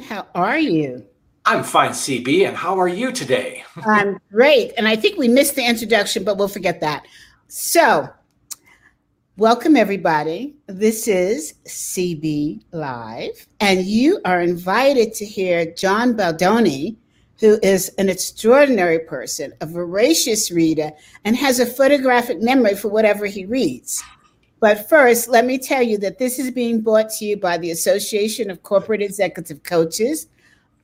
John. How are you? I'm fine, CB. And how are you today? I'm great. And I think we missed the introduction, but we'll forget that. So, welcome everybody. This is CB Live, and you are invited to hear John Baldoni, who is an extraordinary person, a voracious reader, and has a photographic memory for whatever he reads. But first, let me tell you that this is being brought to you by the Association of Corporate Executive Coaches,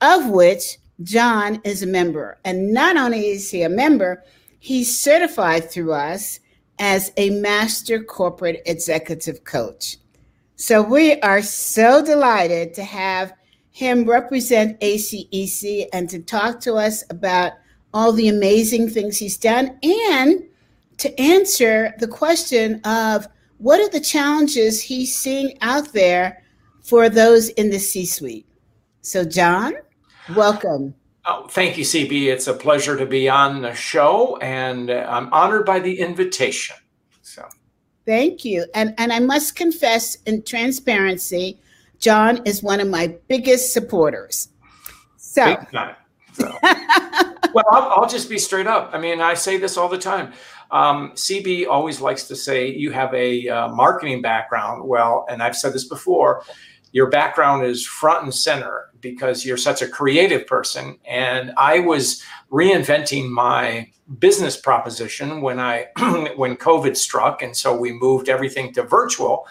of which John is a member. And not only is he a member, he's certified through us as a master corporate executive coach. So we are so delighted to have him represent ACEC and to talk to us about all the amazing things he's done and to answer the question of what are the challenges he's seeing out there for those in the C suite? So, John, welcome. Oh, thank you, CB. It's a pleasure to be on the show, and I'm honored by the invitation. So, thank you. And and I must confess, in transparency, John is one of my biggest supporters. So, so. well, I'll, I'll, just be straight up. I mean, I say this all the time. Um, CB always likes to say you have a uh, marketing background. Well, and I've said this before, your background is front and center because you're such a creative person. And I was reinventing my business proposition when I when COVID struck, and so we moved everything to virtual.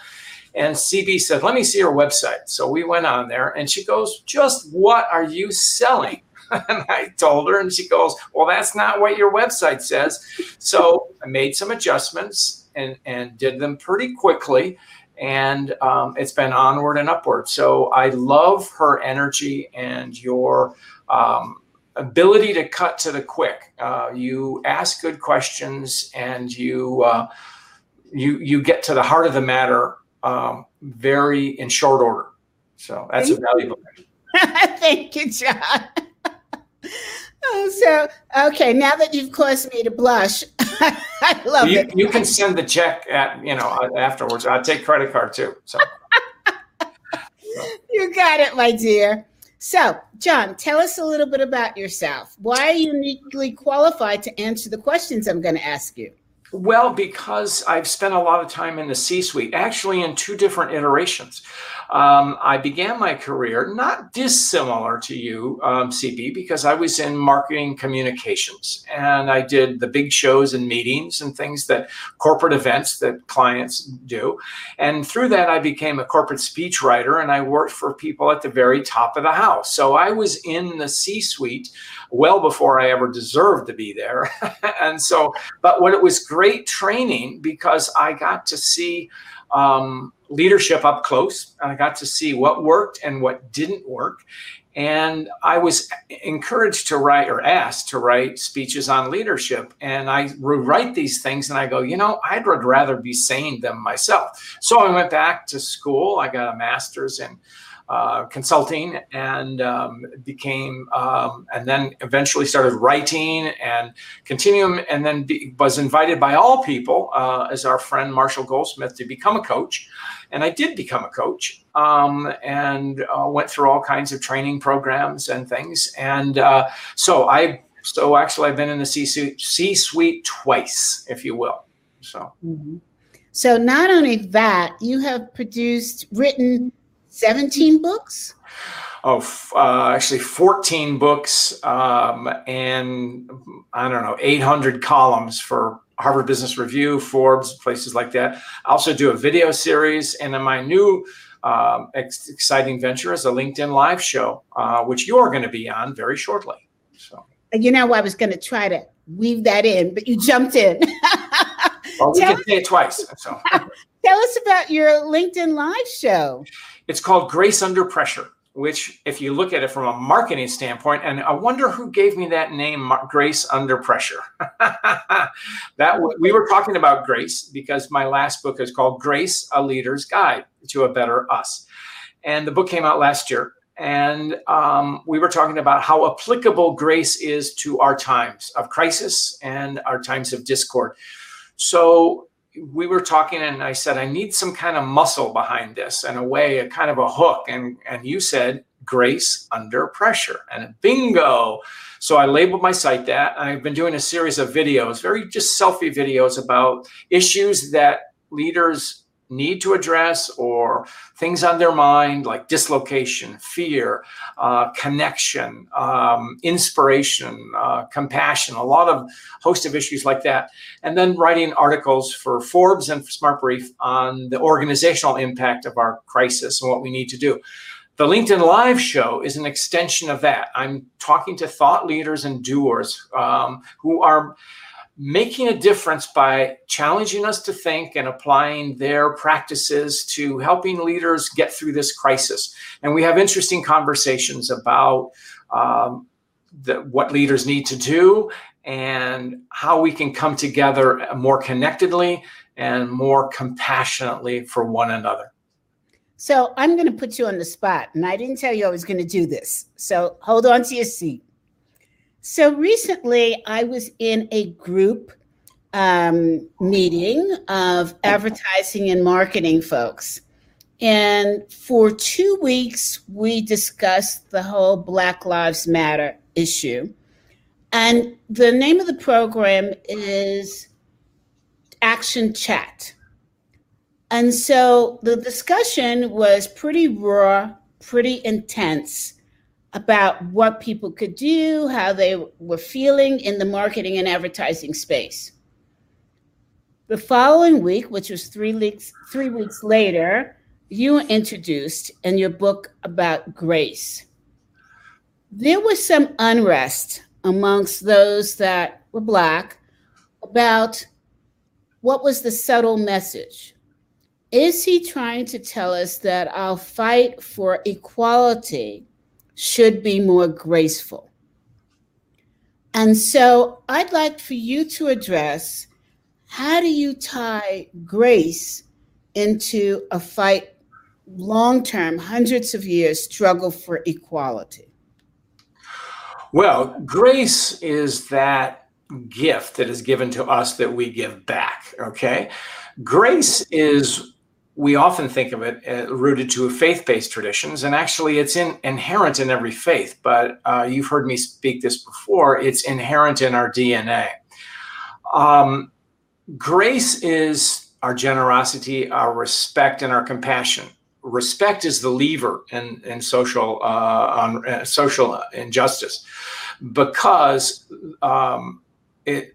And CB said, "Let me see your website." So we went on there, and she goes, "Just what are you selling?" and I told her, and she goes, Well, that's not what your website says. So I made some adjustments and, and did them pretty quickly. And um, it's been onward and upward. So I love her energy and your um, ability to cut to the quick. Uh, you ask good questions and you, uh, you, you get to the heart of the matter um, very in short order. So that's Thank a valuable thing. Thank you, John. Oh, so okay. Now that you've caused me to blush, I love you, it. You can send the check at you know uh, afterwards. I'll take credit card too. So. you got it, my dear. So, John, tell us a little bit about yourself. Why are you uniquely qualified to answer the questions I'm going to ask you? Well, because I've spent a lot of time in the C suite, actually in two different iterations. Um, I began my career not dissimilar to you, um, CB, because I was in marketing communications and I did the big shows and meetings and things that corporate events that clients do. And through that, I became a corporate speech writer and I worked for people at the very top of the house. So I was in the C suite well before I ever deserved to be there. and so, but what it was great training because I got to see um, leadership up close. I got to see what worked and what didn't work. And I was encouraged to write or asked to write speeches on leadership. And I would write these things and I go, you know, I'd rather be saying them myself. So I went back to school. I got a master's in uh, consulting and um, became um, and then eventually started writing and continuum and then be, was invited by all people uh, as our friend marshall goldsmith to become a coach. And i did become a coach um, and uh, went through all kinds of training programs and things. And uh, so i so actually i've been in the c suite twice if you will. So. Mm-hmm. so not only that you have produced written 17 books? Oh, uh, actually 14 books um, and I don't know, 800 columns for Harvard Business Review, Forbes, places like that. I also do a video series. And then my new um, ex- exciting venture is a LinkedIn live show, uh, which you're going to be on very shortly. So, you know, I was going to try to weave that in, but you jumped in. well, we can say it twice. So. Tell us about your LinkedIn live show. It's called Grace Under Pressure, which, if you look at it from a marketing standpoint, and I wonder who gave me that name, Grace Under Pressure. that we were talking about grace because my last book is called Grace: A Leader's Guide to a Better Us, and the book came out last year. And um, we were talking about how applicable grace is to our times of crisis and our times of discord. So we were talking and I said, I need some kind of muscle behind this and a way, a kind of a hook. And, and you said, Grace Under Pressure. And bingo! So I labeled my site that. I've been doing a series of videos, very just selfie videos about issues that leaders need to address or things on their mind like dislocation, fear, uh, connection, um, inspiration, uh, compassion, a lot of host of issues like that. And then writing articles for Forbes and for Smart Brief on the organizational impact of our crisis and what we need to do. The LinkedIn Live show is an extension of that. I'm talking to thought leaders and doers um, who are making a difference by challenging us to think and applying their practices to helping leaders get through this crisis. And we have interesting conversations about um, the, what leaders need to do and how we can come together more connectedly and more compassionately for one another. So I'm going to put you on the spot, and I didn't tell you I was going to do this. So hold on to your seat. So recently, I was in a group um, meeting of advertising and marketing folks. And for two weeks, we discussed the whole Black Lives Matter issue. And the name of the program is Action Chat. And so the discussion was pretty raw, pretty intense about what people could do, how they were feeling in the marketing and advertising space. The following week, which was three weeks, three weeks later, you introduced in your book about grace. There was some unrest amongst those that were Black about what was the subtle message. Is he trying to tell us that our fight for equality should be more graceful. And so I'd like for you to address how do you tie grace into a fight, long term, hundreds of years struggle for equality? Well, grace is that gift that is given to us that we give back. Okay. Grace is we often think of it uh, rooted to faith-based traditions, and actually, it's in, inherent in every faith. But uh, you've heard me speak this before; it's inherent in our DNA. Um, grace is our generosity, our respect, and our compassion. Respect is the lever in, in social uh, on uh, social injustice, because um, it,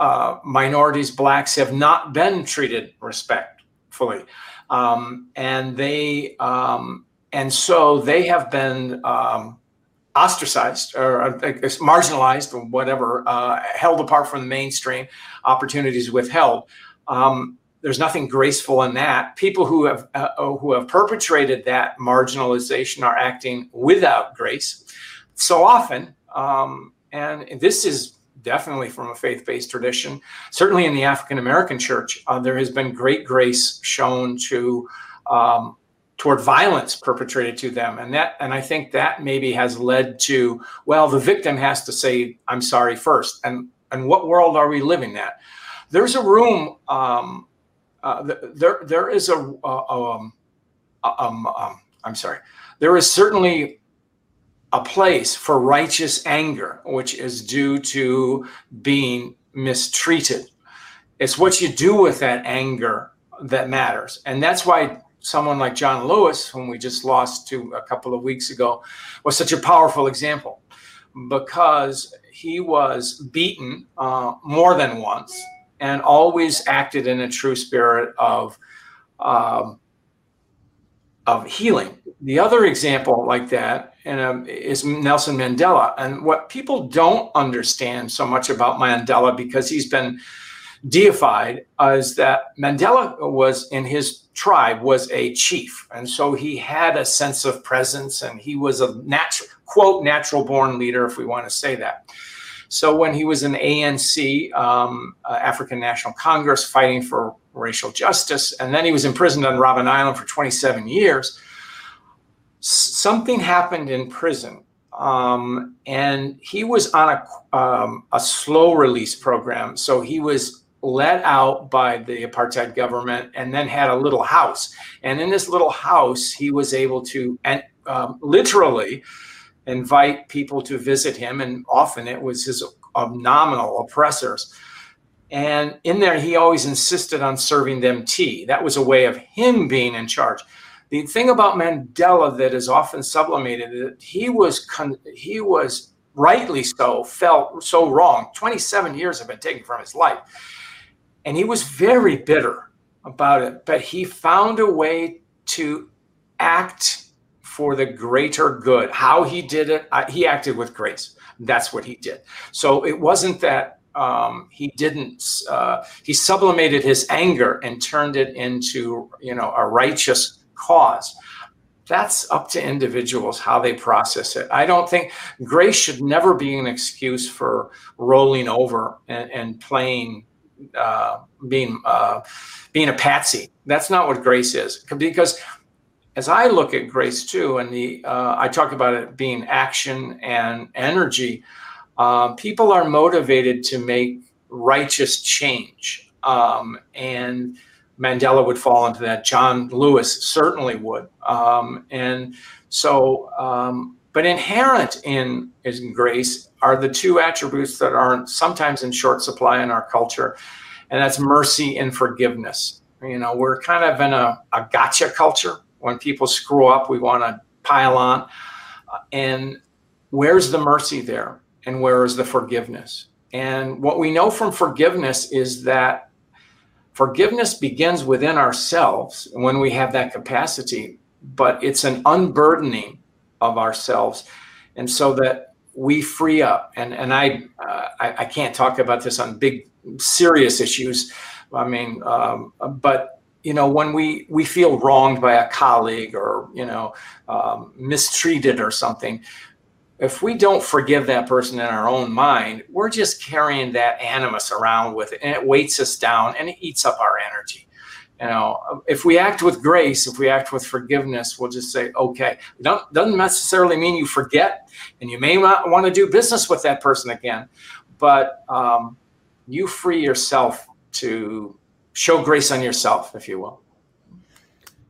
uh, minorities, blacks, have not been treated respectfully um, and they um, and so they have been um, ostracized or uh, marginalized or whatever, uh, held apart from the mainstream, opportunities withheld. Um, there's nothing graceful in that. People who have uh, who have perpetrated that marginalization are acting without grace so often, um, and this is definitely from a faith-based tradition. Certainly in the African American church, uh, there has been great grace shown to um, toward violence perpetrated to them, and that and I think that maybe has led to well, the victim has to say I'm sorry first, and and what world are we living at? There's a room. Um, uh, there there is a, um, um, um, I'm sorry. There is certainly a place for righteous anger, which is due to being mistreated. It's what you do with that anger that matters. And that's why someone like John Lewis, whom we just lost to a couple of weeks ago, was such a powerful example because he was beaten uh, more than once and always acted in a true spirit of um, of healing. The other example like that and, um, is Nelson Mandela. And what people don't understand so much about Mandela because he's been deified is that Mandela was in his tribe was a chief and so he had a sense of presence and he was a natural quote natural born leader if we want to say that so when he was in ANC, um, uh, African National Congress, fighting for racial justice, and then he was imprisoned on Robben Island for 27 years, something happened in prison. Um, and he was on a, um, a slow release program. So he was let out by the apartheid government and then had a little house. And in this little house, he was able to, and um, literally invite people to visit him, and often it was his nominal oppressors. And in there, he always insisted on serving them tea. That was a way of him being in charge. The thing about Mandela that is often sublimated that he was he was rightly so felt so wrong. Twenty seven years have been taken from his life, and he was very bitter about it. But he found a way to act for the greater good. How he did it, I, he acted with grace. That's what he did. So it wasn't that um, he didn't uh, he sublimated his anger and turned it into you know a righteous cause. That's up to individuals how they process it. I don't think grace should never be an excuse for rolling over and, and playing uh, being uh, being a patsy. That's not what grace is. Because as i look at grace too and the uh, i talk about it being action and energy um, people are motivated to make righteous change. Um, and Mandela would fall into that. John Lewis certainly would. Um, and so, um, but inherent in, in grace are the two attributes that are sometimes in short supply in our culture, and that's mercy and forgiveness. You know, we're kind of in a, a gotcha culture. When people screw up, we want to pile on. And where's the mercy there? And where is the forgiveness? And what we know from forgiveness is that forgiveness begins within ourselves when we have that capacity, but it's an unburdening of ourselves. And so that we free up. And, and I, uh, I, I, can't talk about this on big, serious issues. I mean, um, but you know when we we feel wronged by a colleague or you know um, mistreated or something if we don't forgive that person in our own mind, we're just carrying that animus around with it and it weights us down and it eats up our energy. You know, if we act with grace, if we act with forgiveness, we'll just say, okay. Don't, doesn't necessarily mean you forget and you may not want to do business with that person again, but um, you free yourself to show grace on yourself, if you will.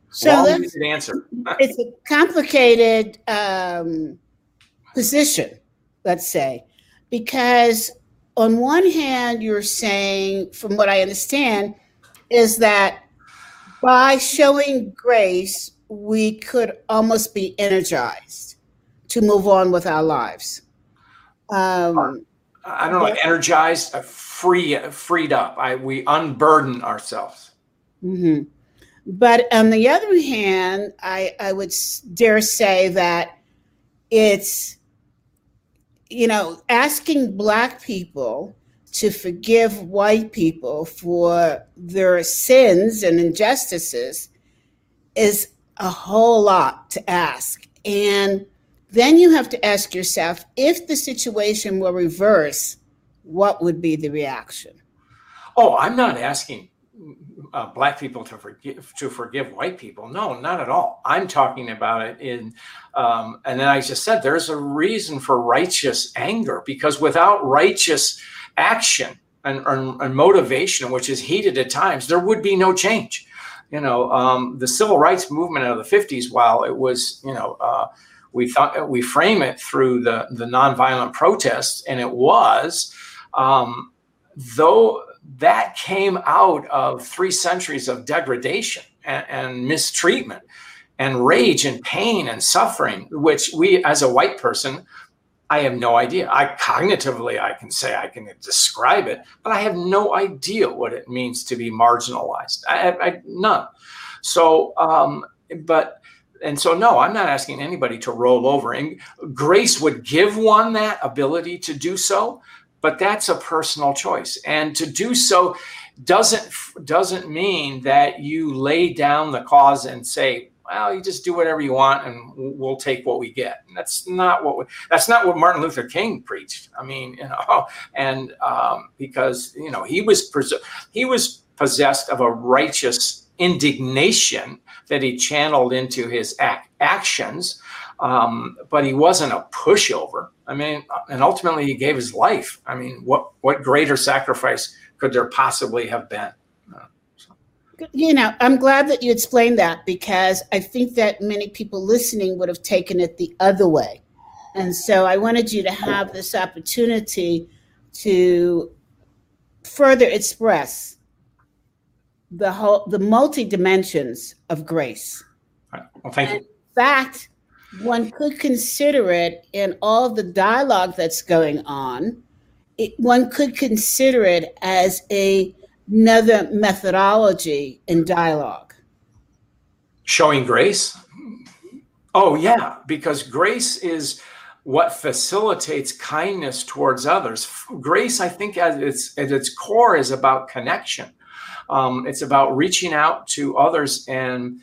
So that's, answer. it's a complicated um, position, let's say, because on one hand, you're saying, from what I understand, is that by showing grace, we could almost be energized to move on with our lives. Um, I don't know, energized, uh, free, freed up. I, we unburden ourselves. Mm-hmm. But on the other hand, I, I would dare say that it's you know, asking black people to forgive white people for their sins and injustices is a whole lot to ask. And then you have to ask yourself if the situation were reversed, what would be the reaction? Oh, I'm not asking uh, black people to forgive to forgive white people. No, not at all. I'm talking about it in, um, and then I just said there's a reason for righteous anger because without righteous action and, and, and motivation, which is heated at times, there would be no change. You know, um, the civil rights movement of the 50s, while it was, you know, uh, we thought we frame it through the the nonviolent protests, and it was, um, though that came out of three centuries of degradation and, and, mistreatment and rage and pain and suffering, which we, as a white person, I have no idea. I cognitively, I can say I can describe it, but I have no idea what it means to be marginalized. I, I none. So, um, but and so no i'm not asking anybody to roll over and grace would give one that ability to do so but that's a personal choice. And to do so doesn't doesn't mean that you lay down the cause and say, well, you just do whatever you want and we'll take what we get. And that's not what we, that's not what Martin Luther King preached. I mean, you know, and um, because you know he was pres- he was possessed of a righteous indignation that he channeled into his ac- actions um, but he wasn't a pushover. I mean, and ultimately he gave his life. I mean, what what greater sacrifice could there possibly have been? Uh, so. You know, I'm glad that you explained that because I think that many people listening would have taken it the other way. And so I wanted you to have this opportunity to further express the whole the multi dimensions of grace. Well, thank and you. In fact, one could consider it in all the dialogue that's going on. It, one could consider it as a another methodology in dialogue. Showing grace? Oh, yeah, because grace is what facilitates kindness towards others. Grace, I think, at its, at its core, is about connection. Um, it's about reaching out to others and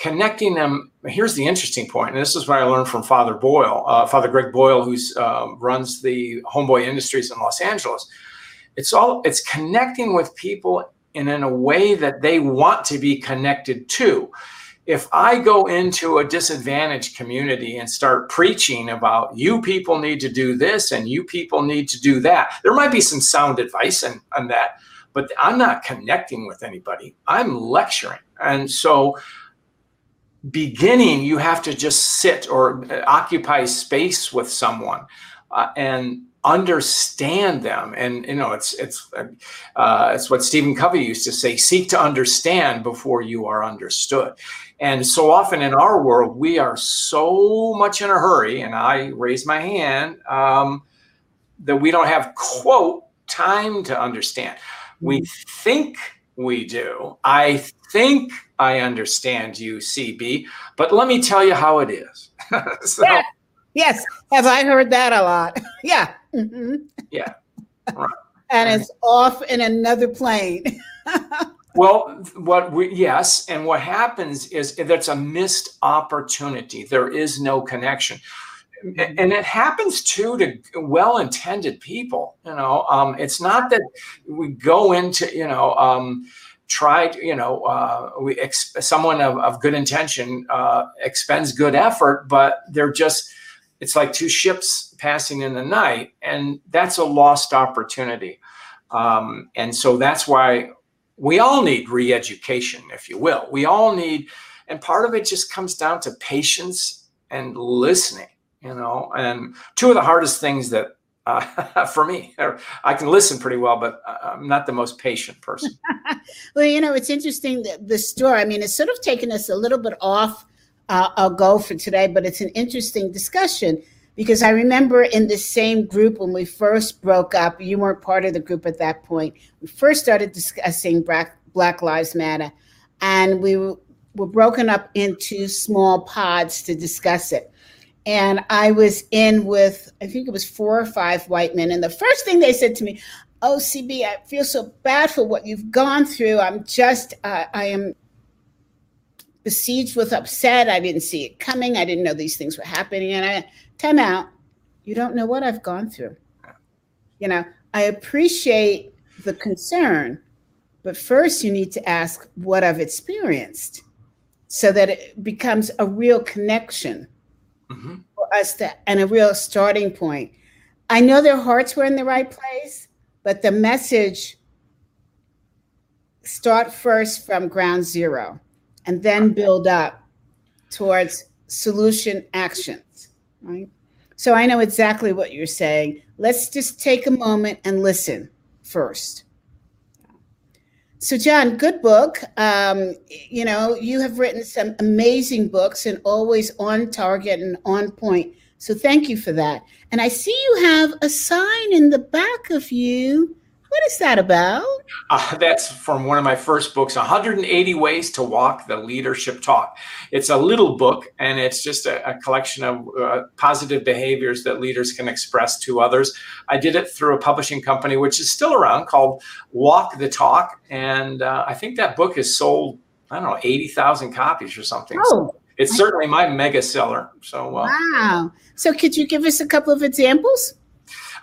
connecting them. Here's the interesting point, and this is what I learned from Father Boyle, uh, Father Greg Boyle, who uh, runs the Homeboy Industries in Los Angeles it's all it's connecting with people and in a way that they want to be connected to if I go into a disadvantaged community and start preaching about you people need to do this and you people need to do that, there might be some sound advice on, on that, but I'm not connecting with anybody. I'm lecturing. And so, beginning, you have to just sit or occupy space with someone uh, and understand them. And you know it's it's uh, it's what stephen covey used to say seek to understand before you are understood. And so often in our world we are so much in a hurry and i raise my hand um, that we don't have quote time to understand. We think we do i think i understand you cb but let me tell you how it is so, yeah. yes have i heard that a lot yeah Mm-hmm. Yeah. Right. and it's off in another plane. well, what we, yes. And what happens is that's a missed opportunity. There is no connection. And it happens too to well-intended people. You know, um, it's not that we go into, you know, um, try you know, uh, we ex- someone of, of good intention uh, expends good effort, but they're just it's like two ships passing in the night, and that's a lost opportunity. Um, and so that's why we all need re-education, if you will. We all need, and part of it just comes down to patience and listening. You know, and two of the hardest things that uh, for me. I can listen pretty well, but I'm not the most patient person. well, you know, it's interesting that the story. I mean, it's sort of taken us a little bit off uh, I'll go for today, but it's an interesting discussion because I remember in the same group when we first broke up, you weren't part of the group at that point. We first started discussing Black, Black Lives Matter, and we were, were broken up into small pods to discuss it. And I was in with, I think it was four or five white men. And the first thing they said to me, Oh, CB, I feel so bad for what you've gone through. I'm just, uh, I am besieged with upset. I didn't see it coming. I didn't know these things were happening. And I, time out. You don't know what I've gone through. You know, I appreciate the concern, but first you need to ask what I've experienced so that it becomes a real connection mm-hmm. for us to, and a real starting point. I know their hearts were in the right place, but the message start first from ground zero and then build up towards solution actions, right? So I know exactly what you're saying. Let's just take a moment and listen first. So, John, good book. Um, you know, you have written some amazing books and always on target and on point. So, thank you for that. And I see you have a sign in the back of you what is that about? Uh, that's from one of my first books 180 Ways to Walk the Leadership Talk. It's a little book, and it's just a, a collection of uh, positive behaviors that leaders can express to others. I did it through a publishing company, which is still around, called Walk the Talk. And uh, I think that book has sold, I don't know, 80,000 copies or something. Oh. So it's certainly my mega seller. So, uh, wow. So, could you give us a couple of examples?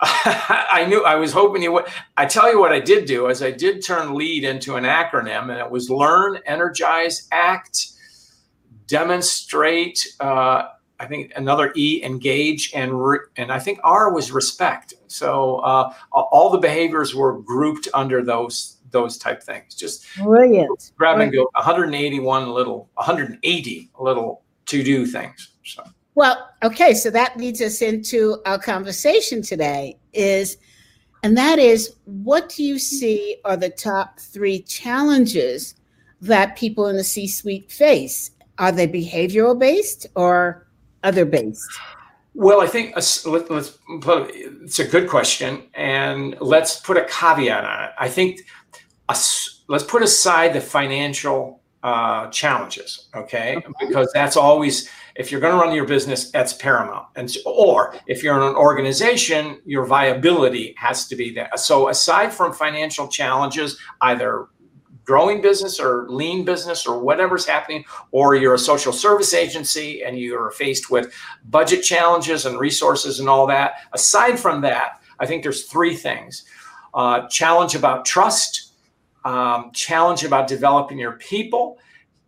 I knew I was hoping you would. I tell you what I did do is I did turn lead into an acronym, and it was learn, energize, act, demonstrate. Uh, I think another E, engage, and re- and I think R was respect. So uh, all the behaviors were grouped under those those type things. Just brilliant. Grab and go 181 little, 180 little to do things. So. Well, okay, so that leads us into our conversation today is and that is what do you see are the top 3 challenges that people in the C-suite face? Are they behavioral based or other based? Well, I think let, us put, it's a good question, and let's put a caveat on it. I think let's put aside the financial uh, challenges, okay? okay? Because that's always if you're going to run your business, that's paramount. And or if you're in an organization, your viability has to be there. So aside from financial challenges, either growing business or lean business or whatever's happening, or you're a social service agency and you're faced with budget challenges and resources and all that. Aside from that, I think there's three things uh, challenge about trust, um, challenge about developing your people,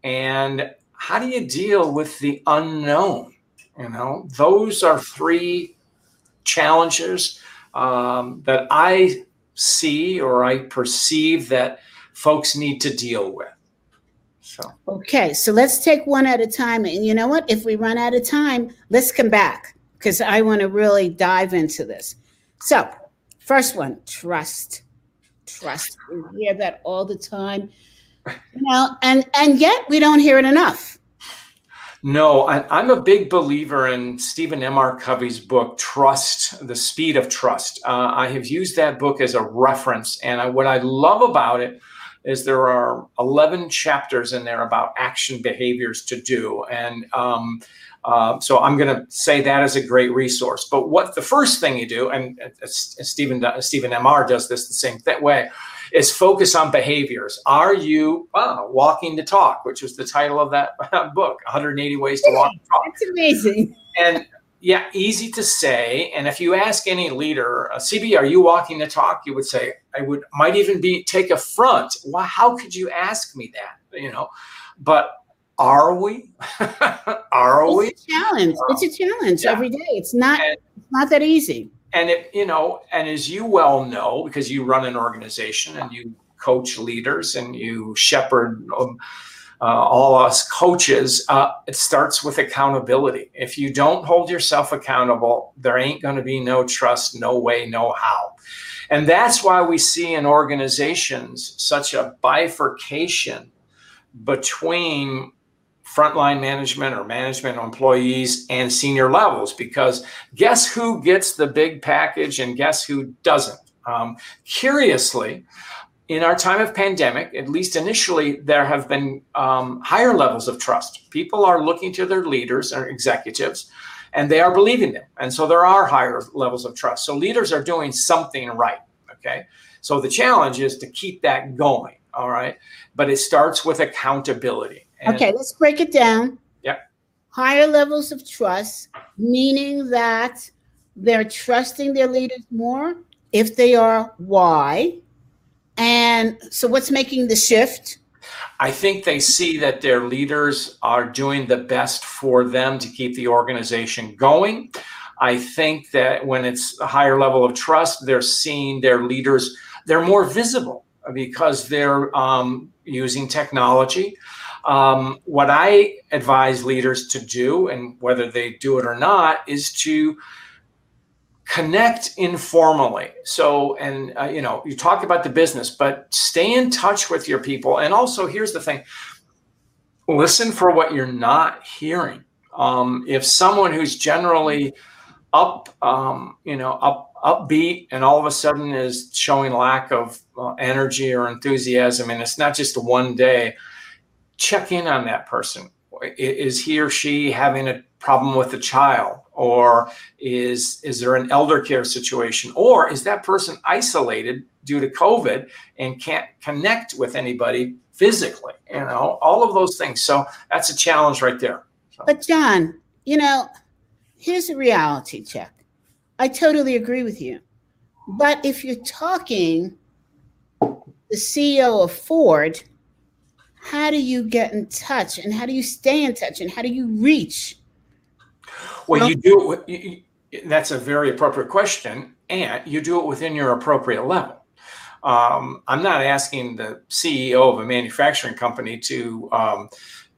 and how do you deal with the unknown? You know, those are three challenges um, that I see or I perceive that folks need to deal with. So okay, so let's take one at a time. And you know what? If we run out of time, let's come back because I want to really dive into this. So, first one, trust. Trust. We hear that all the time. You know, and and yet we don't hear it enough. No, I, am a big believer in Stephen M. R. Covey's book, Trust, The Speed of Trust. Uh, I have used that book as a reference. And I, what I love about it is there are 11 chapters in there about action behaviors to do. And um, uh, so I'm going to say that is a great resource. But what the first thing you do, and uh, Stephen Stephen M. R. does this the same th- way, is focus on behaviors. Are you uh, walking the talk, which was the title of that uh, book, 180 Ways to Walk the Talk. That's amazing. And yeah, easy to say. And if you ask any leader, uh, CB, are you walking the talk? You would say, I would, might even be take a front. Why, how could you ask me that? You know, but are we? are it's we? A challenge. it's a um, challenge yeah. every day. It's not, and, not that easy. And it, you know, and as you well know, because you run an organization and you coach leaders and you shepherd um, uh, all us coaches, uh, it starts with accountability. If you don't hold yourself accountable, there ain't going to be no trust, no way, no how. And that's why we see in organizations such a bifurcation between frontline management or management employees and senior levels because guess who gets the big package and guess who doesn't? Um, curiously, in our time of pandemic, at least initially, there have been um, higher levels of trust. People are looking to their leaders or executives, and they are believing them. And so there are higher levels of trust. So leaders are doing something right. Okay. So the challenge is to keep that going. All right. But it starts with accountability. And okay. Let's break it down. Yeah. Higher levels of trust, meaning that they're trusting their leaders more. If they are, why? And so, what's making the shift? I think they see that their leaders are doing the best for them to keep the organization going. I think that when it's a higher level of trust, they're seeing their leaders, they're more visible because they're um, using technology. Um, what I advise leaders to do, and whether they do it or not, is to connect informally. So and uh, you know you talk about the business but stay in touch with your people. And also here's the thing. Listen for what you're not hearing. Um, if someone who's generally up um, you know up upbeat and all of a sudden is showing lack of uh, energy or enthusiasm and it's not just one day check in on that person. Is he or she having a problem with a child? Or is is there an elder care situation? Or is that person isolated due to covid and can't connect with anybody physically? You know all of those things. So that's a challenge right there. So. but john you know here's a reality check. I totally agree with you. But if you're talking the ceo of ford how do you get in touch and how do you stay in touch and how do you reach well, you do. That's a very appropriate question, and you do it within your appropriate level. Um, I'm not asking the CEO of a manufacturing company to um,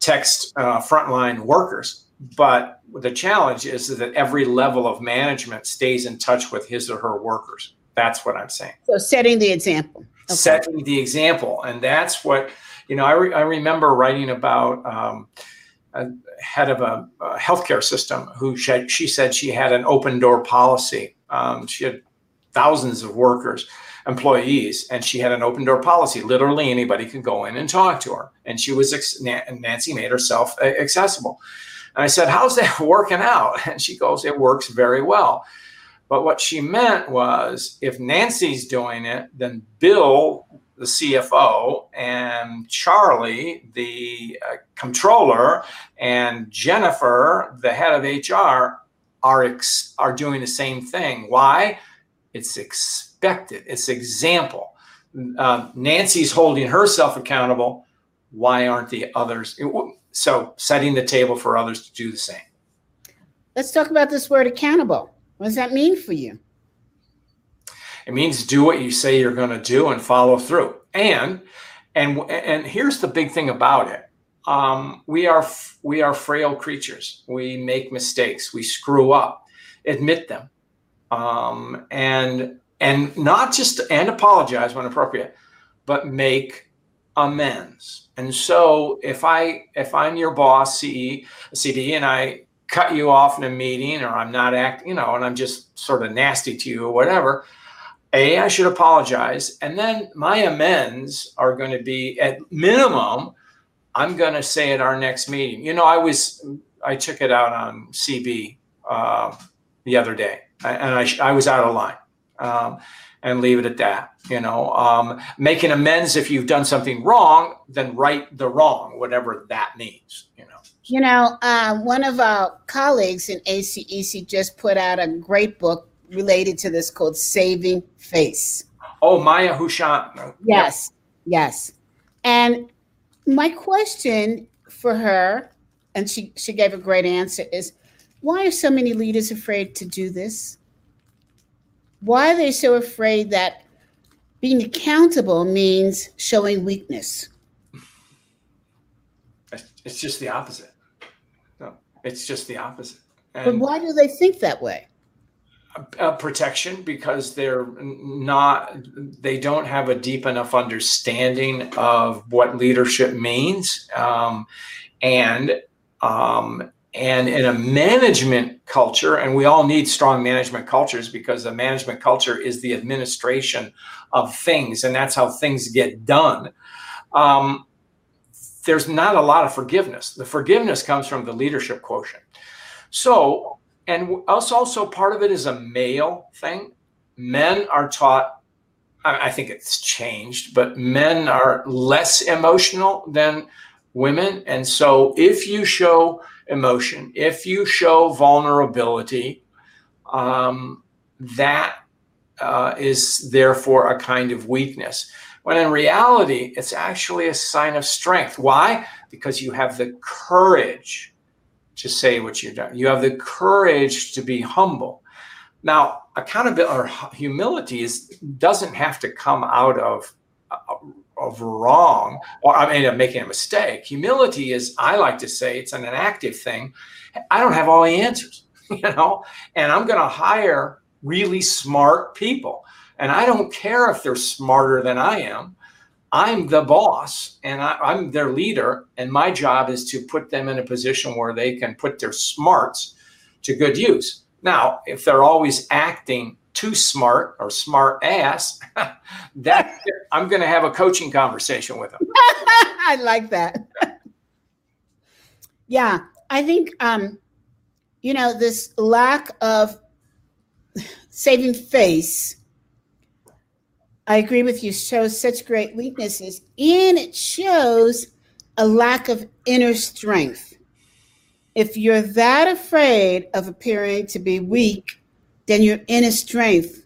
text uh, frontline workers, but the challenge is that every level of management stays in touch with his or her workers. That's what I'm saying. So setting the example. Okay. Setting the example, and that's what you know. I, re- I remember writing about. Um, a head of a, a healthcare system who she, she, said she had an open door policy. Um, she had thousands of workers, employees, and she had an open door policy. Literally anybody could go in and talk to her, and she was ex- Nancy made herself accessible. And I said, "How's that working out?" And she goes, "It works very well." But what she meant was, if Nancy's doing it, then Bill the CFO, and Charlie, the uh, controller, and Jennifer, the head of HR, are ex- are doing the same thing. Why? It's expected. It's example. Uh, Nancy's holding herself accountable. Why aren't the others? So setting the table for others to do the same. Let's talk about this word accountable. What does that mean for you? It means do what you say you're going to do and follow through. And and and here's the big thing about it. Um, we are we are frail creatures. We make mistakes. We screw up. Admit them, um, and and not just and apologize when appropriate, but make amends. And so if I if I'm your boss, CE, CD, and I cut you off in a meeting, or I'm not acting, you know, and I'm just sort of nasty to you or whatever, a, I should apologize. And then my amends are going to be at minimum, I'm going to say at our next meeting. You know, I was, I took it out on CB uh, the other day and I, I was out of line um, and leave it at that. You know, um, making amends if you've done something wrong, then right the wrong, whatever that means, you know. You know, uh, one of our colleagues in ACEC just put out a great book related to this called Saving Face. Oh, Maya Hu-Chan. Yes, yes. And my question for her, and she, she gave a great answer, is why are so many leaders afraid to do this? Why are they so afraid that being accountable means showing weakness? It's just the opposite. No, it's just the opposite. And but why do they think that way? Uh, protection because they're not they don't have a deep enough understanding of what leadership means. Um, and um, and in a management culture and we all need strong management cultures because the management culture is the administration of things and that's how things get done. Um, there's not a lot of forgiveness. The forgiveness comes from the leadership quotient. So and us also part of it is a male thing. Men are taught, I think it's changed, but men are less emotional than women. And so if you show emotion, if you show vulnerability, um, that uh, is therefore a kind of weakness. When in reality, it's actually a sign of strength. Why? Because you have the courage to say what you've done. You have the courage to be humble. Now, accountability or humility is doesn't have to come out of uh, of wrong or I mean making a mistake. Humility is, I like to say, it's an active thing. I don't have all the answers, you know, and I'm going to hire really smart people, and I don't care if they're smarter than I am. I'm the boss and I, am their leader, and my job is to put them in a position where they can put their smarts to good use. Now, if they're always acting too smart or smart ass, that I'm going to have a coaching conversation with them. I like that. yeah, I think um, you know this lack of saving face I agree with you, shows such great weaknesses, and it shows a lack of inner strength. If you're that afraid of appearing to be weak, then your inner strength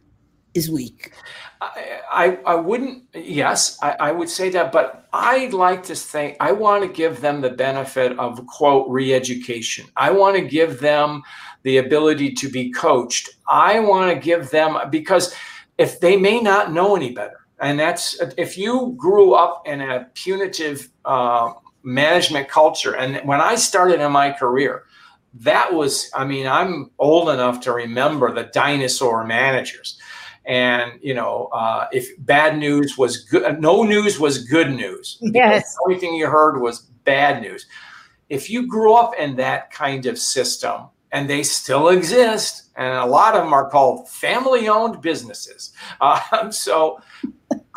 is weak. I, I, I wouldn't, yes, I, I would say that, but I like to think, I want to give them the benefit of, quote, re education. I want to give them the ability to be coached. I want to give them, because if they may not know any better. And that's if you grew up in a punitive uh, management culture. And when I started in my career, that was, I mean, I'm old enough to remember the dinosaur managers. And, you know, uh, if bad news was good, no news was good news. Yes. Everything you heard was bad news. If you grew up in that kind of system, and they still exist, and a lot of them are called family owned businesses. Um, so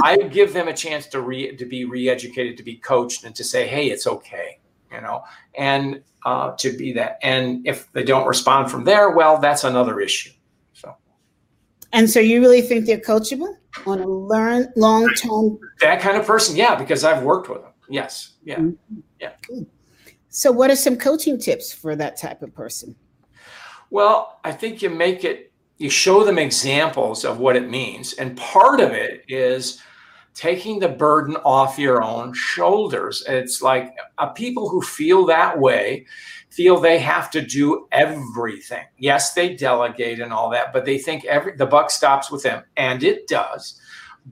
I give them a chance to re to be re-educated, to be coached, and to say, "Hey, it's okay," you know, and uh, to be that. And if they don't respond from there, well, that's another issue. So, and so you really think they're coachable on a learn long term? That kind of person, yeah, because I've worked with them. Yes, yeah, mm-hmm. yeah. So, what are some coaching tips for that type of person? Well, I think you make it, you show them examples of what it means. And part of it is taking the burden off your own shoulders. It's like uh, people who feel that way feel they have to do everything. Yes, they delegate and all that, but they think every the buck stops with them, and it does.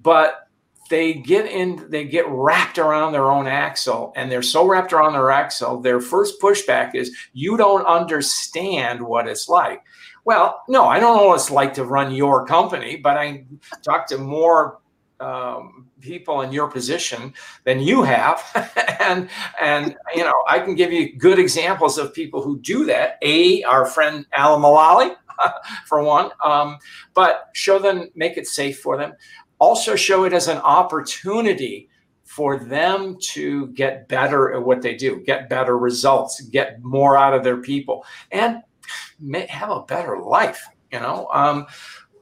But they get in, they get wrapped around their own axle, and they're so wrapped around their axle. Their first pushback is, "You don't understand what it's like." Well, no, I don't know what it's like to run your company, but I talk to more um, people in your position than you have and and you know i can give you good examples of people who do that a our friend alan mulally for one um, but show them make it safe for them also show it as an opportunity for them to get better at what they do get better results get more out of their people and have a better life you know um,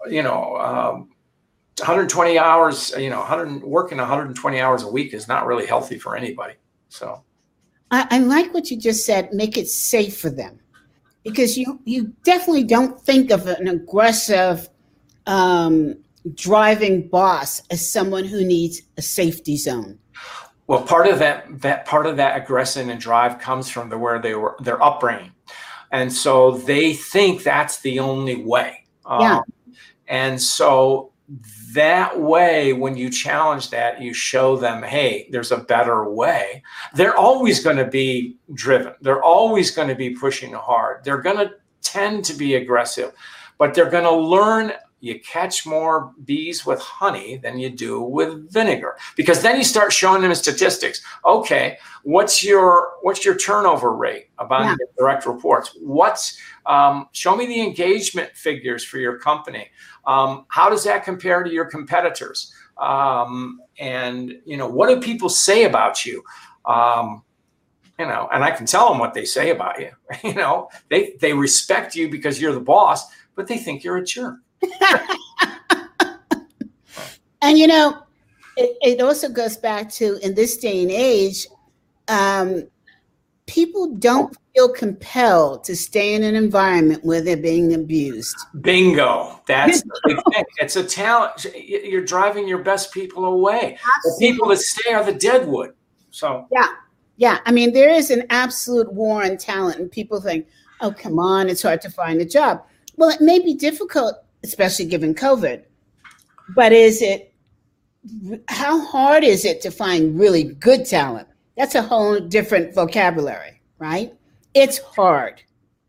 you know um, 120 hours, you know, 100 working 120 hours a week is not really healthy for anybody. So I, I, like what you just said. Make it safe for them, because you you definitely don't think of an aggressive um, driving boss as someone who needs a safety zone. Well, part of that that part of that aggression and drive comes from the where they were their upbringing, and so they think that's the only way. Yeah. Um, and so that way when you challenge that you show them hey there's a better way they're always going to be driven they're always going to be pushing hard they're going to tend to be aggressive but they're going to learn you catch more bees with honey than you do with vinegar because then you start showing them statistics okay what's your what's your turnover rate about yeah. direct reports what's um, show me the engagement figures for your company um, how does that compare to your competitors? Um, and you know, what do people say about you? Um, you know, and I can tell them what they say about you. You know, they they respect you because you're the boss, but they think you're a jerk. and you know, it, it, also goes back to in this day and age, um, people don't feel compelled to stay in an environment where they're being abused. Bingo. That's the big thing. It's a talent. You're driving your best people away. Absolutely. The people that stay are the deadwood. So yeah, yeah. I mean, there is an absolute war on talent, and people think, "Oh, come on, it's hard to find a job." Well, it may be difficult, especially given COVID. But is it? How hard is it to find really good talent? That's a whole different vocabulary, right? It's hard.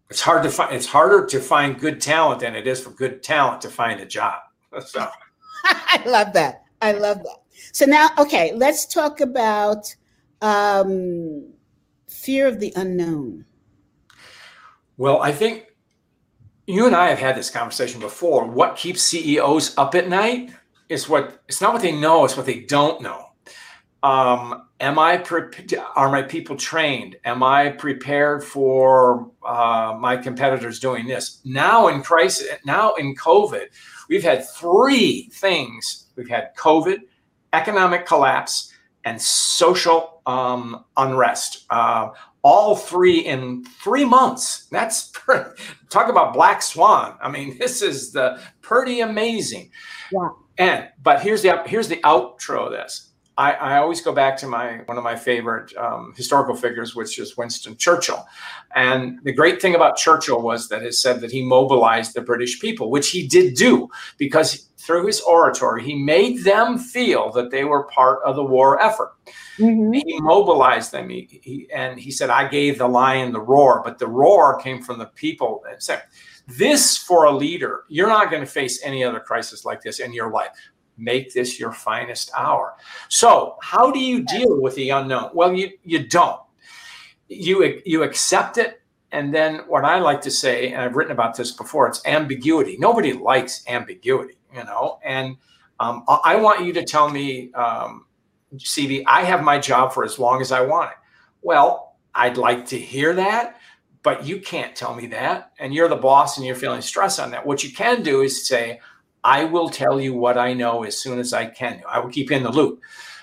It's hard to find. It's harder to find good talent than it is for good talent to find a job. So. I love that. I love that. So now, okay, let's talk about um, fear of the unknown. Well, I think you and I have had this conversation before. What keeps CEOs up at night is what it's not what they know, it's what they don't know um, am I pre- are my people trained? Am I prepared for uh, my competitors doing this? Now in crisis, now in COVID, we've had three things. We've had COVID, economic collapse, and social um, unrest. Uh, all three in three months. That's talk about black swan. I mean, this is the pretty amazing. Yeah. And but here's the here's the outro of this I, I, always go back to my one of my favorite um, historical figures, which is Winston Churchill. And the great thing about Churchill was that it said that he mobilized the British people, which he did do because through his oratory, he made them feel that they were part of the war effort. Mm-hmm. He mobilized them, he, he, and he said, "I gave the lion the roar," but the roar came from the people. This for a leader, you're not going to face any other crisis like this in your life make this your finest hour. So, how do you deal with the unknown? Well, you you don't. You you accept it and then what I like to say and I've written about this before, it's ambiguity. Nobody likes ambiguity, you know. And um, I want you to tell me um, CB, I have my job for as long as I want it. Well, I'd like to hear that, but you can't tell me that. And you're the boss and you're feeling stress on that. What you can do is say, I will tell you what I know as soon as I can. I will keep you in the loop.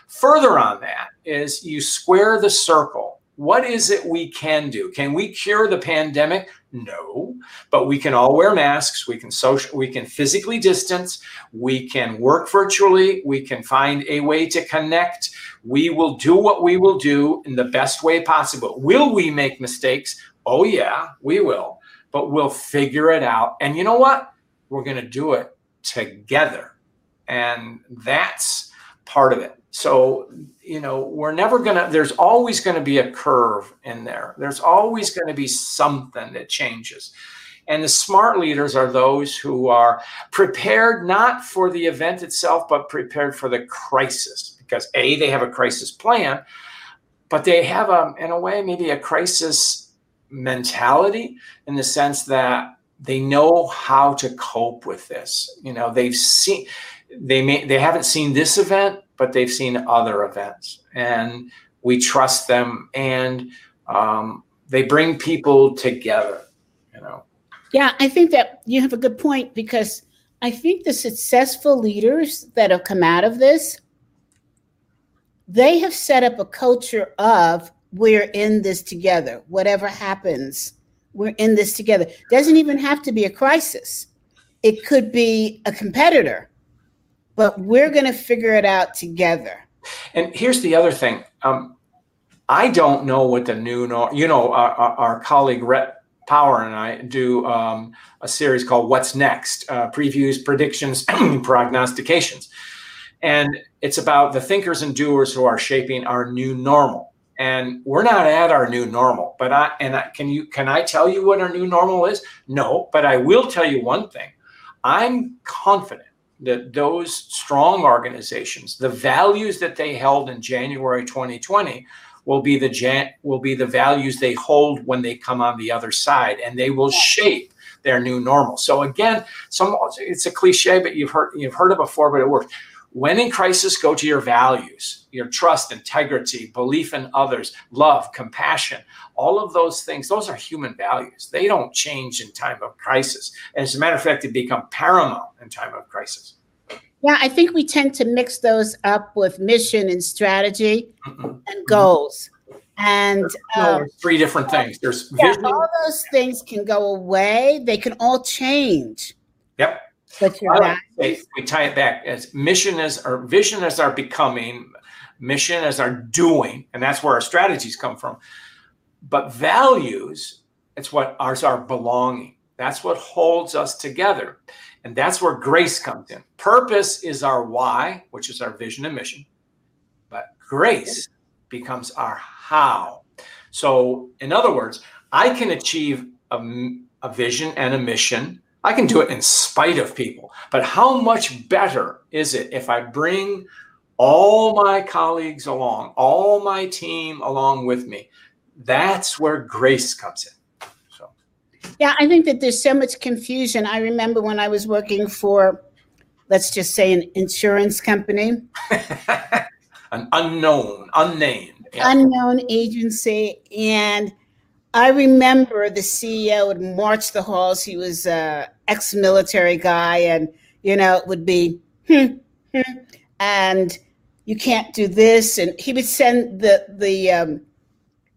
Further on that is you square the circle. What is it we can do? Can we cure the pandemic? No, but we can all wear masks. We can social, we can physically distance. We can work virtually. We can find a way to connect. We will do what we will do in the best way possible. Will we make mistakes? Oh yeah, we will, but we'll figure it out. And you know what? We're going to do it together. And that's part of it. So, you know, we're never going to, there's always going to be a curve in there. There's always going to be something that changes. And the smart leaders are those who are prepared not for the event itself, but prepared for the crisis. Because A, they have a crisis plan, but they have a, in a way, maybe a crisis mentality in the sense that they know how to cope with this. You know, they've seen they may they haven't seen this event, but they've seen other events, and we trust them, and um, they bring people together. You know. Yeah, I think that you have a good point because I think the successful leaders that have come out of this, they have set up a culture of we're in this together. Whatever happens, we're in this together. Doesn't even have to be a crisis. It could be a competitor, but we're going to figure it out together. And here's the other thing. Um, I don't know what the new, normal, you know, our, our colleague Rhett Power and I do um, a series called What's Next uh, Previews, Predictions, Prognostications. And it's about the thinkers and doers who are shaping our new normal and we're not at our new normal but i and I, can you can i tell you what our new normal is no but i will tell you one thing i'm confident that those strong organizations the values that they held in january 2020 will be the jan- will be the values they hold when they come on the other side and they will shape their new normal. So again some it's a cliche but you've heard you've heard it before but it works. When in crisis, go to your values, your trust, integrity, belief in others, love, compassion, all of those things. Those are human values. They don't change in time of crisis. As a matter of fact, they become paramount in time of crisis. Yeah, I think we tend to mix those up with mission and strategy mm and goals. And um, three different things. There's yeah, vision. all those things can go away. They can all change. Yep. But you're say, we tie it back as mission is our vision is our becoming, mission as our doing, and that's where our strategies come from. But values, it's what ours are belonging. That's what holds us together. And that's where grace comes in. Purpose is our why, which is our vision and mission. But grace becomes our how. So, in other words, I can achieve a, a vision and a mission I can do it in spite of people. But how much better is it if I bring all my colleagues along, all my team along with me? That's where grace comes in. So, yeah, I think that there's so much confusion. I remember when I was working for, let's just say, an insurance company, an unknown, unnamed, yeah. unknown agency, and I remember the CEO would march the halls. He was a ex-military guy, and you know it would be, hmm, hmm, and you can't do this, and he would send the the um,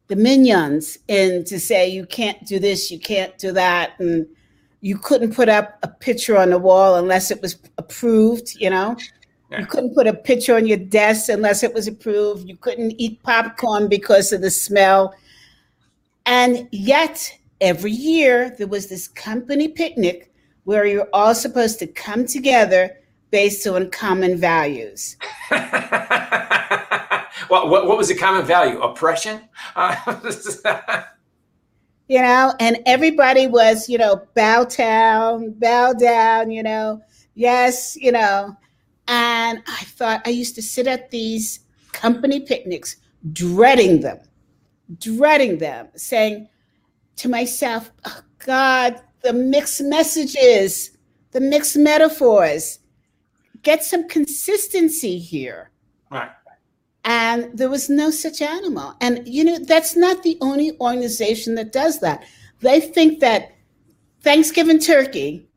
the minions in to say you can't do this, you can't do that, and you couldn't put up a picture on the wall unless it was approved, you know. Yeah. You couldn't put a picture on your desk unless it was approved. You couldn't eat popcorn because of the smell. And yet, every year, there was this company picnic where you're all supposed to come together based on common values. what, what, what was the common value? Oppression? you know, and everybody was, you know, bow down, bow down, you know, yes, you know. And I thought I used to sit at these company picnics, dreading them, dreading them, saying to myself, oh, God, the mixed messages, the mixed metaphors, get some consistency here. Right. And there was no such animal. And, you know, that's not the only organization that does that. They think that Thanksgiving turkey,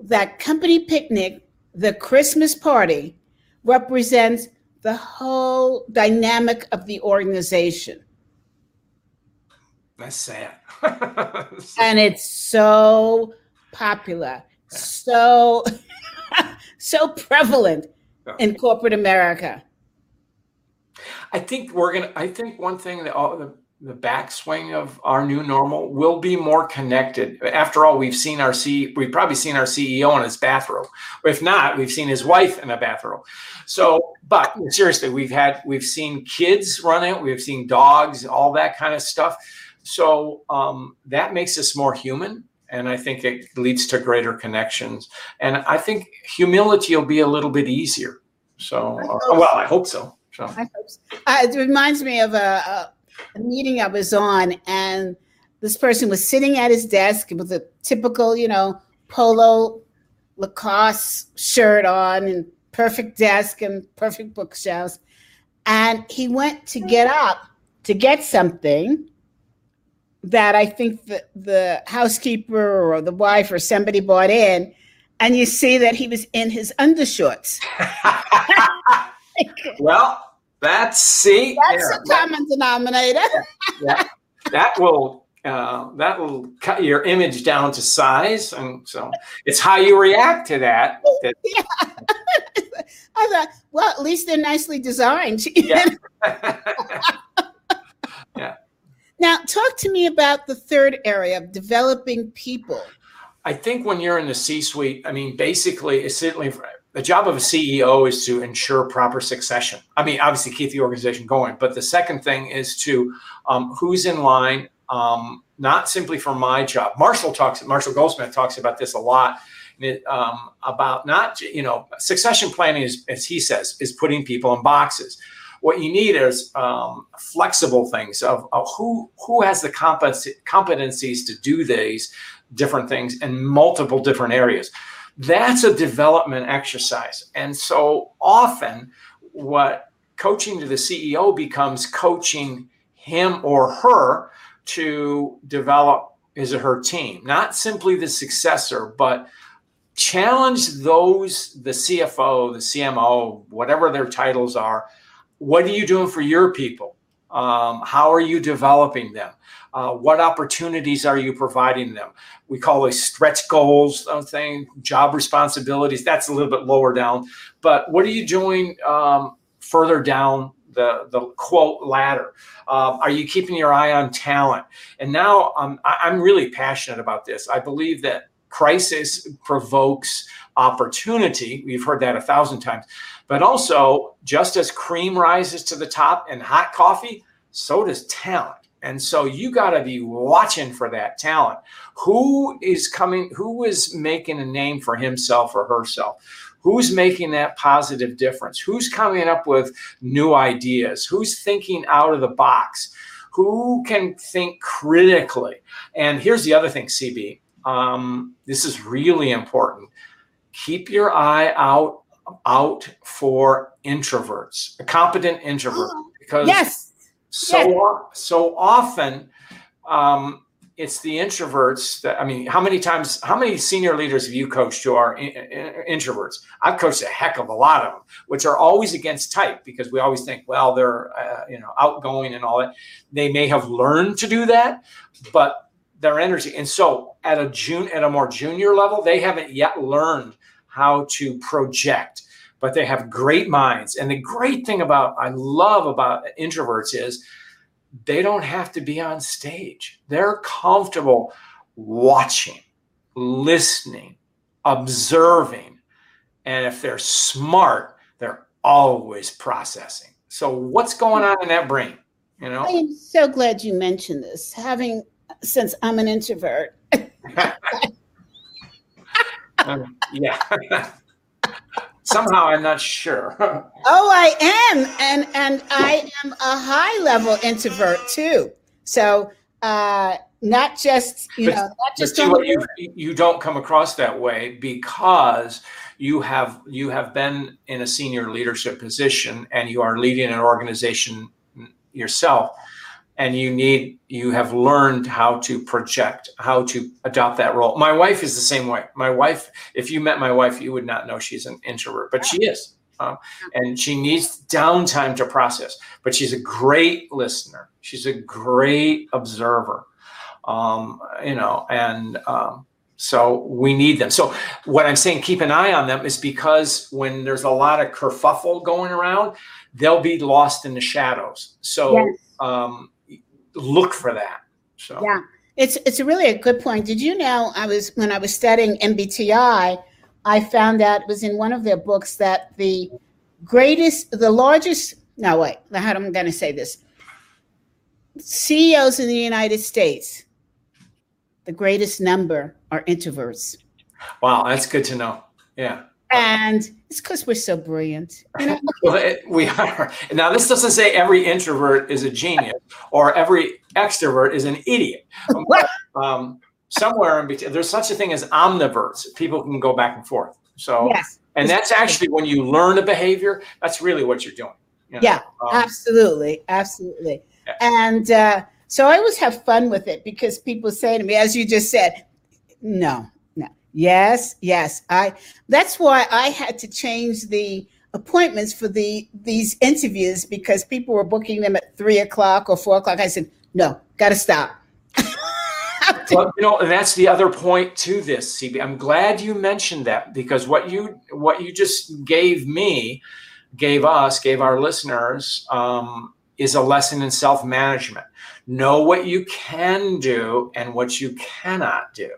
that company picnic, the Christmas party represents the whole dynamic of the organization. That's sad. and it's so popular, yeah. so so prevalent yeah. in corporate America. I think we're gonna. I think one thing that all the the backswing of our new normal will be more connected. After all, we've seen our C, we've probably seen our CEO in his bathrobe. If not, we've seen his wife in a bathrobe. So, but seriously, we've had we've seen kids run it, we've seen dogs, all that kind of stuff. So um, that makes us more human, and I think it leads to greater connections. And I think humility will be a little bit easier. So, uh, well, I hope so. So I hope so. Uh, it reminds me of a, a, a meeting I was on, and this person was sitting at his desk with a typical, you know, polo Lacoste shirt on and perfect desk and perfect bookshelves. And he went to get up to get something that I think the, the housekeeper or the wife or somebody bought in, and you see that he was in his undershorts. well, that's see. That's a common denominator. yeah, that will uh, that will cut your image down to size, and so it's how you react to that. that yeah. I thought, well, at least they're nicely designed. yeah. yeah. Now, talk to me about the third area of developing people. I think when you're in the C-suite, I mean, basically, it's certainly the job of a CEO is to ensure proper succession. I mean, obviously keep the organization going, but the second thing is to um, who's in line, um, not simply for my job. Marshall talks, Marshall Goldsmith talks about this a lot. Um, about not, you know, succession planning is, as he says, is putting people in boxes. What you need is um, flexible things of, of, who who has the competencies to do these different things in multiple different areas that's a development exercise. And so often, what coaching to the CEO becomes coaching him or her to develop his or her team, not simply the successor, but challenge those the CFO, the CMO, whatever their titles are. What are you doing for your people? Um, how are you developing them? Uh, what opportunities are you providing them? We call those stretch goals, thing, job responsibilities. That's a little bit lower down. But what are you doing um, further down the, the quote ladder? Um, are you keeping your eye on talent? And now um, I, I'm really passionate about this. I believe that crisis provokes opportunity. We've heard that a thousand times. But also, just as cream rises to the top in hot coffee, so does talent. And so you got to be watching for that talent. Who is coming, who is making a name for himself or herself? Who's making that positive difference? Who's coming up with new ideas? Who's thinking out of the box? Who can think critically? And here's the other thing, CB. Um, this is really important. Keep your eye out out for introverts, a competent introvert, because yes so yeah. so often um, it's the introverts that I mean, how many times, how many senior leaders have you coached who are in, in, introverts? I've coached a heck of a lot of them, which are always against type because we always think, well, they're uh, you know outgoing and all that. They may have learned to do that, but their energy. And so at a June at a more junior level, they haven't yet learned how to project but they have great minds. And the great thing about I love about introverts is they don't have to be on stage. They're comfortable watching, listening, observing. And if they're smart, they're always processing. So what's going on in that brain? You know? I am so glad you mentioned this. Having since I'm an introvert. um, yeah. Somehow I'm not sure. oh, I am. And and I am a high level introvert too. So uh not just you but, know not just you, you don't come across that way because you have you have been in a senior leadership position and you are leading an organization yourself and you need you have learned how to project how to adopt that role. My wife is the same way. My wife if you met my wife you would not know she's an introvert but she is um, and she needs downtime to process but she's a great listener. She's a great observer um, you know and um, so we need them. So what i'm saying keep an eye on them is because when there's a lot of kerfuffle going around they'll be lost in the shadows. So yes. um, look for that. So yeah, it's it's really a good point. Did you know I was when I was studying MBTI, I found out it was in one of their books that the greatest, the largest. No, wait, how am I going to say this? CEOs in the United States, the greatest number are introverts. Wow, that's good to know. Yeah and it's because we're so brilliant. You know? well, we are. Now, this doesn't say every introvert is a genius or every extrovert is an idiot. um, somewhere in between, there's such a thing as omniverts. People can go back and forth. So, yes. and that's actually when you learn a behavior, that's really what you're doing. You know? Yeah, um, absolutely. Absolutely. Yeah. And uh, so I always have fun with it because people say to me, as you just said, no, Yes, yes. I that's why I had to change the appointments for the these interviews because people were booking them at three o'clock or four o'clock. I said, no, gotta stop. well, you know, and that's the other point to this, CB. I'm glad you mentioned that because what you what you just gave me, gave us, gave our listeners, um, is a lesson in self management. Know what you can do and what you cannot do.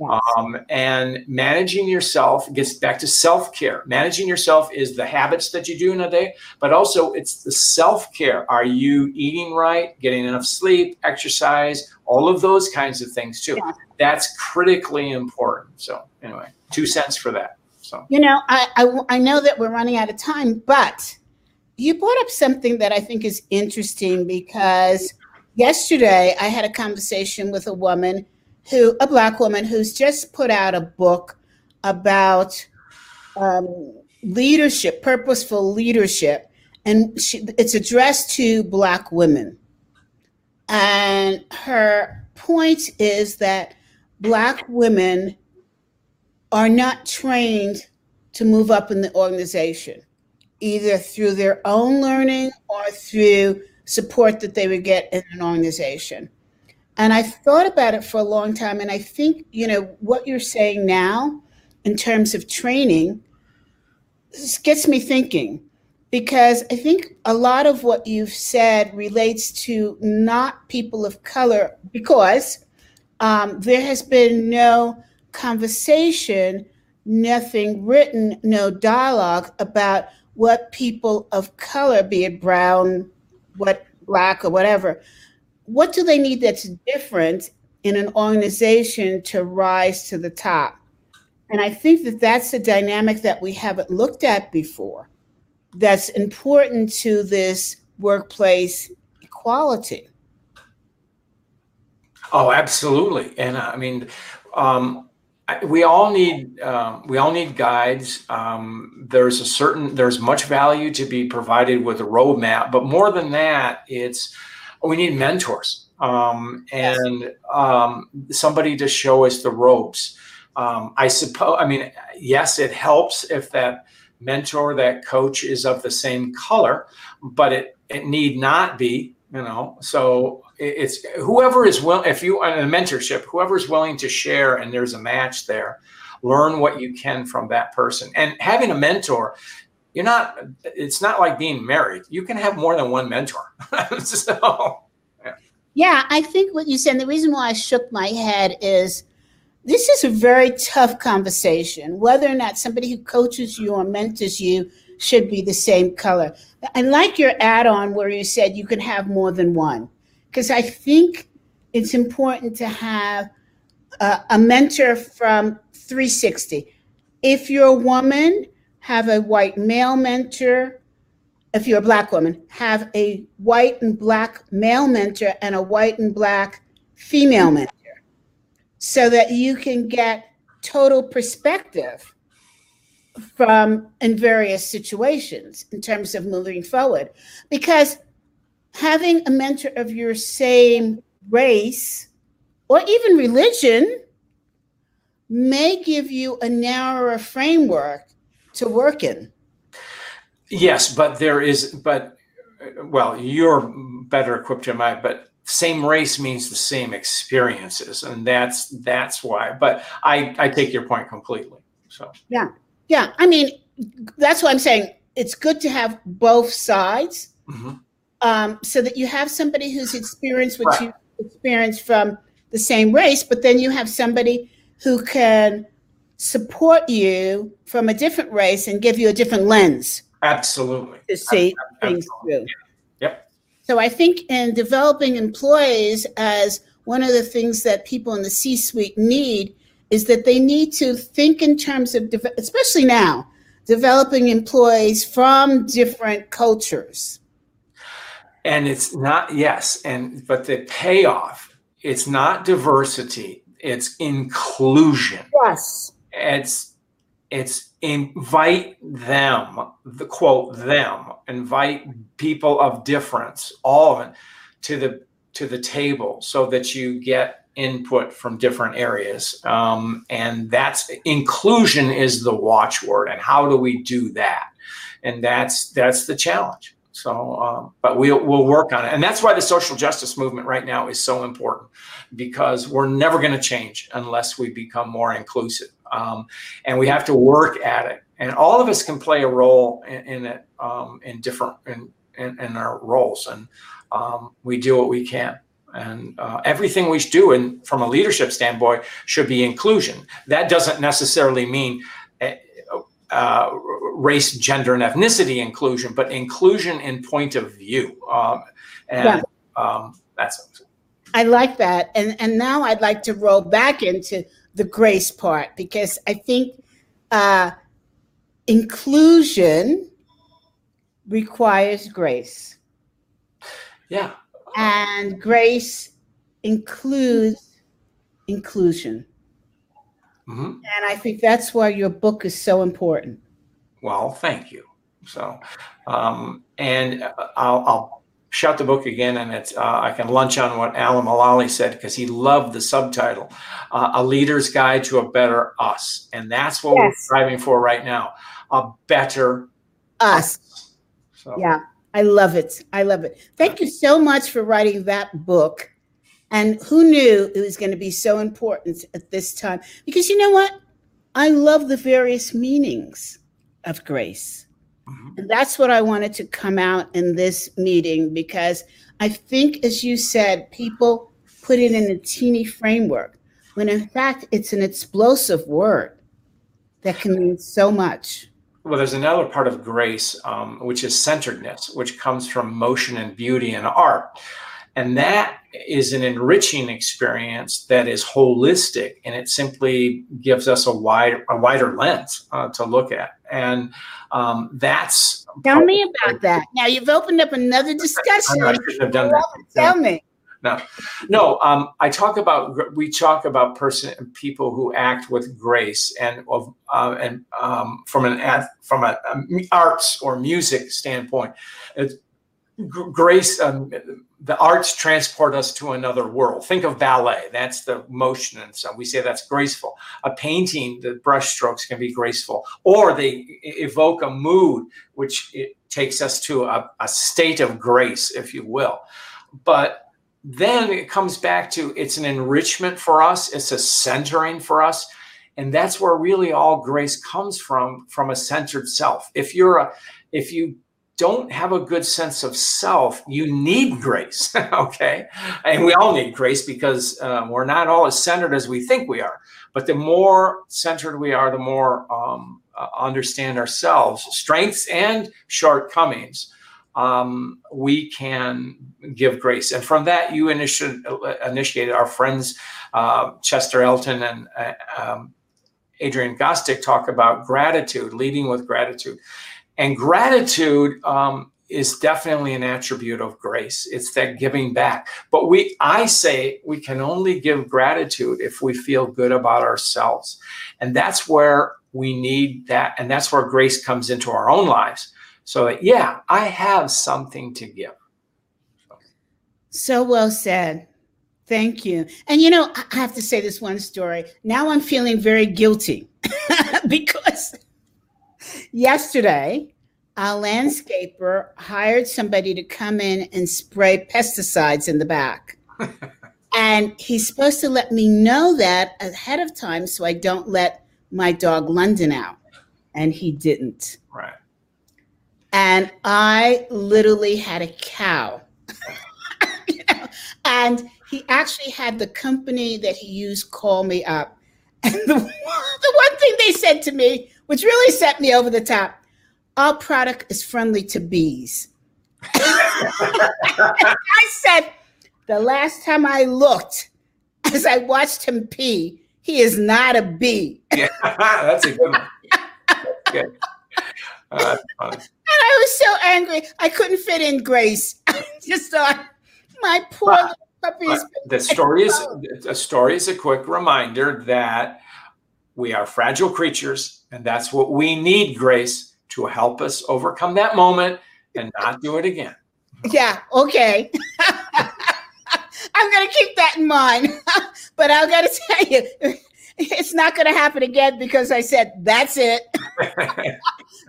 Yes. Um, and managing yourself gets back to self care. Managing yourself is the habits that you do in a day, but also it's the self care. Are you eating right, getting enough sleep, exercise, all of those kinds of things too? Yeah. That's critically important. So, anyway, two cents for that. So, you know, I, I, I know that we're running out of time, but you brought up something that I think is interesting because yesterday I had a conversation with a woman who a black woman who's just put out a book about um, leadership, purposeful leadership, and she, it's addressed to black women. And her point is that black women are not trained to move up in the organization, either through their own learning or through support that they would get in an organization. And I thought about it for a long time. And I think, you know, what you're saying now in terms of training gets me thinking because I think a lot of what you've said relates to not people of color because um, there has been no conversation, nothing written, no dialogue about what people of color, be it brown, what black or whatever, what do they need that's different in an organization to rise to the top? And I think that that's a dynamic that we haven't looked at before that's important to this workplace equality. Oh, absolutely. And uh, I mean, um, we all need um, we all need guides. Um, there's a certain there's much value to be provided with a roadmap, but more than that, it's we need mentors um, and um, somebody to show us the ropes. Um, I suppose, I mean, yes, it helps if that mentor, that coach is of the same color, but it, it need not be, you know. So it's whoever is willing, if you are in a mentorship, whoever is willing to share and there's a match there, learn what you can from that person. And having a mentor you're not it's not like being married. You can have more than one mentor. So yeah. i think what you said the reason why i shook my head is this is a very tough conversation. Whether or not somebody who coaches you or mentors you should be the same color. I like your add-on where you said you can have more than one. Because i think it's important to have a mentor from 360 if you're a woman have a white male mentor. If you're a black woman, have a white and black male mentor and a white and black female mentor so that you can get total perspective from in various situations in terms of moving forward because having a mentor of your same race or even religion may give you a narrower framework to work in. Yes, but there is, but well, you're better equipped than I, but same race means the same experiences, and that's that's why. But I I take your point completely. So yeah, yeah. I mean, that's what I'm saying. It's good to have both sides, mm-hmm. um, so that you have somebody who's experienced what right. you experienced from the same race, but then you have somebody who can support you from a different race and give you a different lens. Absolutely. To see Absolutely. things through. Yep. So I think in developing employees as one of the things that people in the C-suite need is that they need to think in terms of, especially now, developing employees from different cultures. And it's not yes, and but the payoff, it's not diversity, it's inclusion. Yes it's it's invite them the quote them invite people of difference all of it to the to the table so that you get input from different areas. Um, and that's inclusion is the watchword and how do we do that? And that's that's the challenge. So um, but we'll we'll work on it. And that's why the social justice movement right now is so important because we're never going to change unless we become more inclusive um, and we have to work at it. And all of us can play a role in, in it um, in different in, in, in, our roles, and um, we do what we can. And uh, everything we do, and from a leadership standpoint, should be inclusion. That doesn't necessarily mean. Uh, uh, race, gender, and ethnicity inclusion, but inclusion in point of view. Um, and yeah. um, that's. I like that, and and now I'd like to roll back into the grace part because I think uh, inclusion requires grace. Yeah. And grace includes inclusion. Mm-hmm. And I think that's why your book is so important. Well, thank you. So, um, and I'll, I'll shut the book again and it's uh, i can lunch on what alan mulally said because he loved the subtitle uh, a leader's guide to a better us and that's what yes. we're striving for right now a better us, us. So. yeah i love it i love it thank you so much for writing that book and who knew it was going to be so important at this time because you know what i love the various meanings of grace. And that's what I wanted to come out in this meeting because I think, as you said, people put it in a teeny framework when in fact it's an explosive word that can mean so much. Well, there's another part of grace, um, which is centeredness, which comes from motion and beauty and art. And that is an enriching experience that is holistic and it simply gives us a wide a wider lens uh, to look at. And um, that's tell me about that. Now you've opened up another discussion. I shouldn't have done that. Tell me. No, no. Um, I talk about we talk about person people who act with grace and of uh, and um, from an from an arts or music standpoint, it's, grace. Um, the arts transport us to another world. Think of ballet. That's the motion, and so we say that's graceful. A painting, the brush strokes can be graceful, or they evoke a mood, which it takes us to a, a state of grace, if you will. But then it comes back to it's an enrichment for us. It's a centering for us. and that's where really all grace comes from from a centered self if you're a if you don't have a good sense of self you need grace okay and we all need grace because um, we're not all as centered as we think we are but the more centered we are the more um, uh, understand ourselves strengths and shortcomings um, we can give grace. And from that, you initi- initiated our friends, uh, Chester Elton and uh, um, Adrian Gostick, talk about gratitude, leading with gratitude. And gratitude um, is definitely an attribute of grace. It's that giving back. But we, I say, we can only give gratitude if we feel good about ourselves. And that's where we need that. And that's where grace comes into our own lives so yeah, I have something to give. So well said. Thank you. And you know, I have to say this one story. Now I'm feeling very guilty because yesterday a landscaper hired somebody to come in and spray pesticides in the back. and he's supposed to let me know that ahead of time so I don't let my dog London out. And he didn't. Right and I literally had a cow. you know? And he actually had the company that he used call me up. And the, the one thing they said to me, which really set me over the top, our product is friendly to bees. I said, the last time I looked, as I watched him pee, he is not a bee. yeah, that's a good one. That's good. Uh, I was so angry. I couldn't fit in Grace. I just thought, my poor but, puppy is. The story is a story is a quick reminder that we are fragile creatures, and that's what we need, Grace, to help us overcome that moment and not do it again. Yeah. Okay. I'm going to keep that in mind. but I've got to tell you, it's not going to happen again because I said, that's it.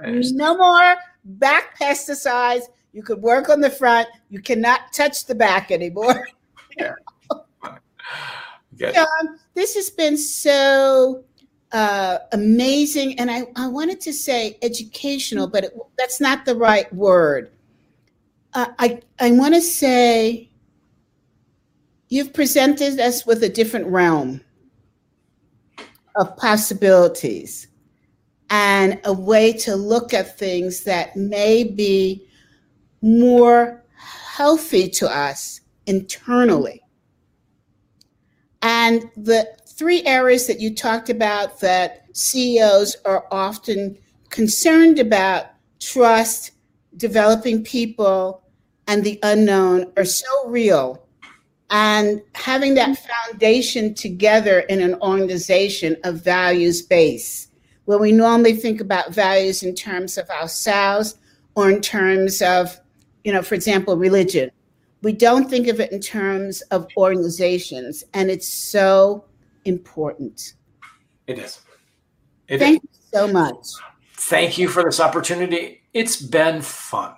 no more back pesticides. You could work on the front. You cannot touch the back anymore. yeah. Um, this has been so uh, amazing. And I, I wanted to say educational, but it, that's not the right word. Uh, I, I want to say you've presented us with a different realm of possibilities and a way to look at things that may be more healthy to us internally. And the three areas that you talked about that CEOs are often concerned about trust, developing people, and the unknown are so real. And having that foundation together in an organization of values base where we normally think about values in terms of ourselves or in terms of, you know, for example, religion. We don't think of it in terms of organizations, and it's so important. It is. It Thank is. you so much. Thank you for this opportunity. It's been fun.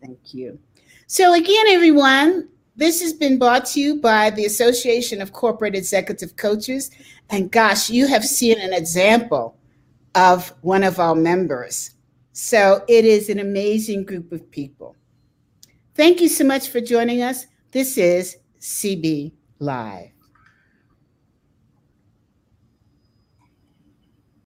Thank you. So, again, everyone, this has been brought to you by the Association of Corporate Executive Coaches. And gosh, you have seen an example of one of our members. So it is an amazing group of people. Thank you so much for joining us. This is CB Live.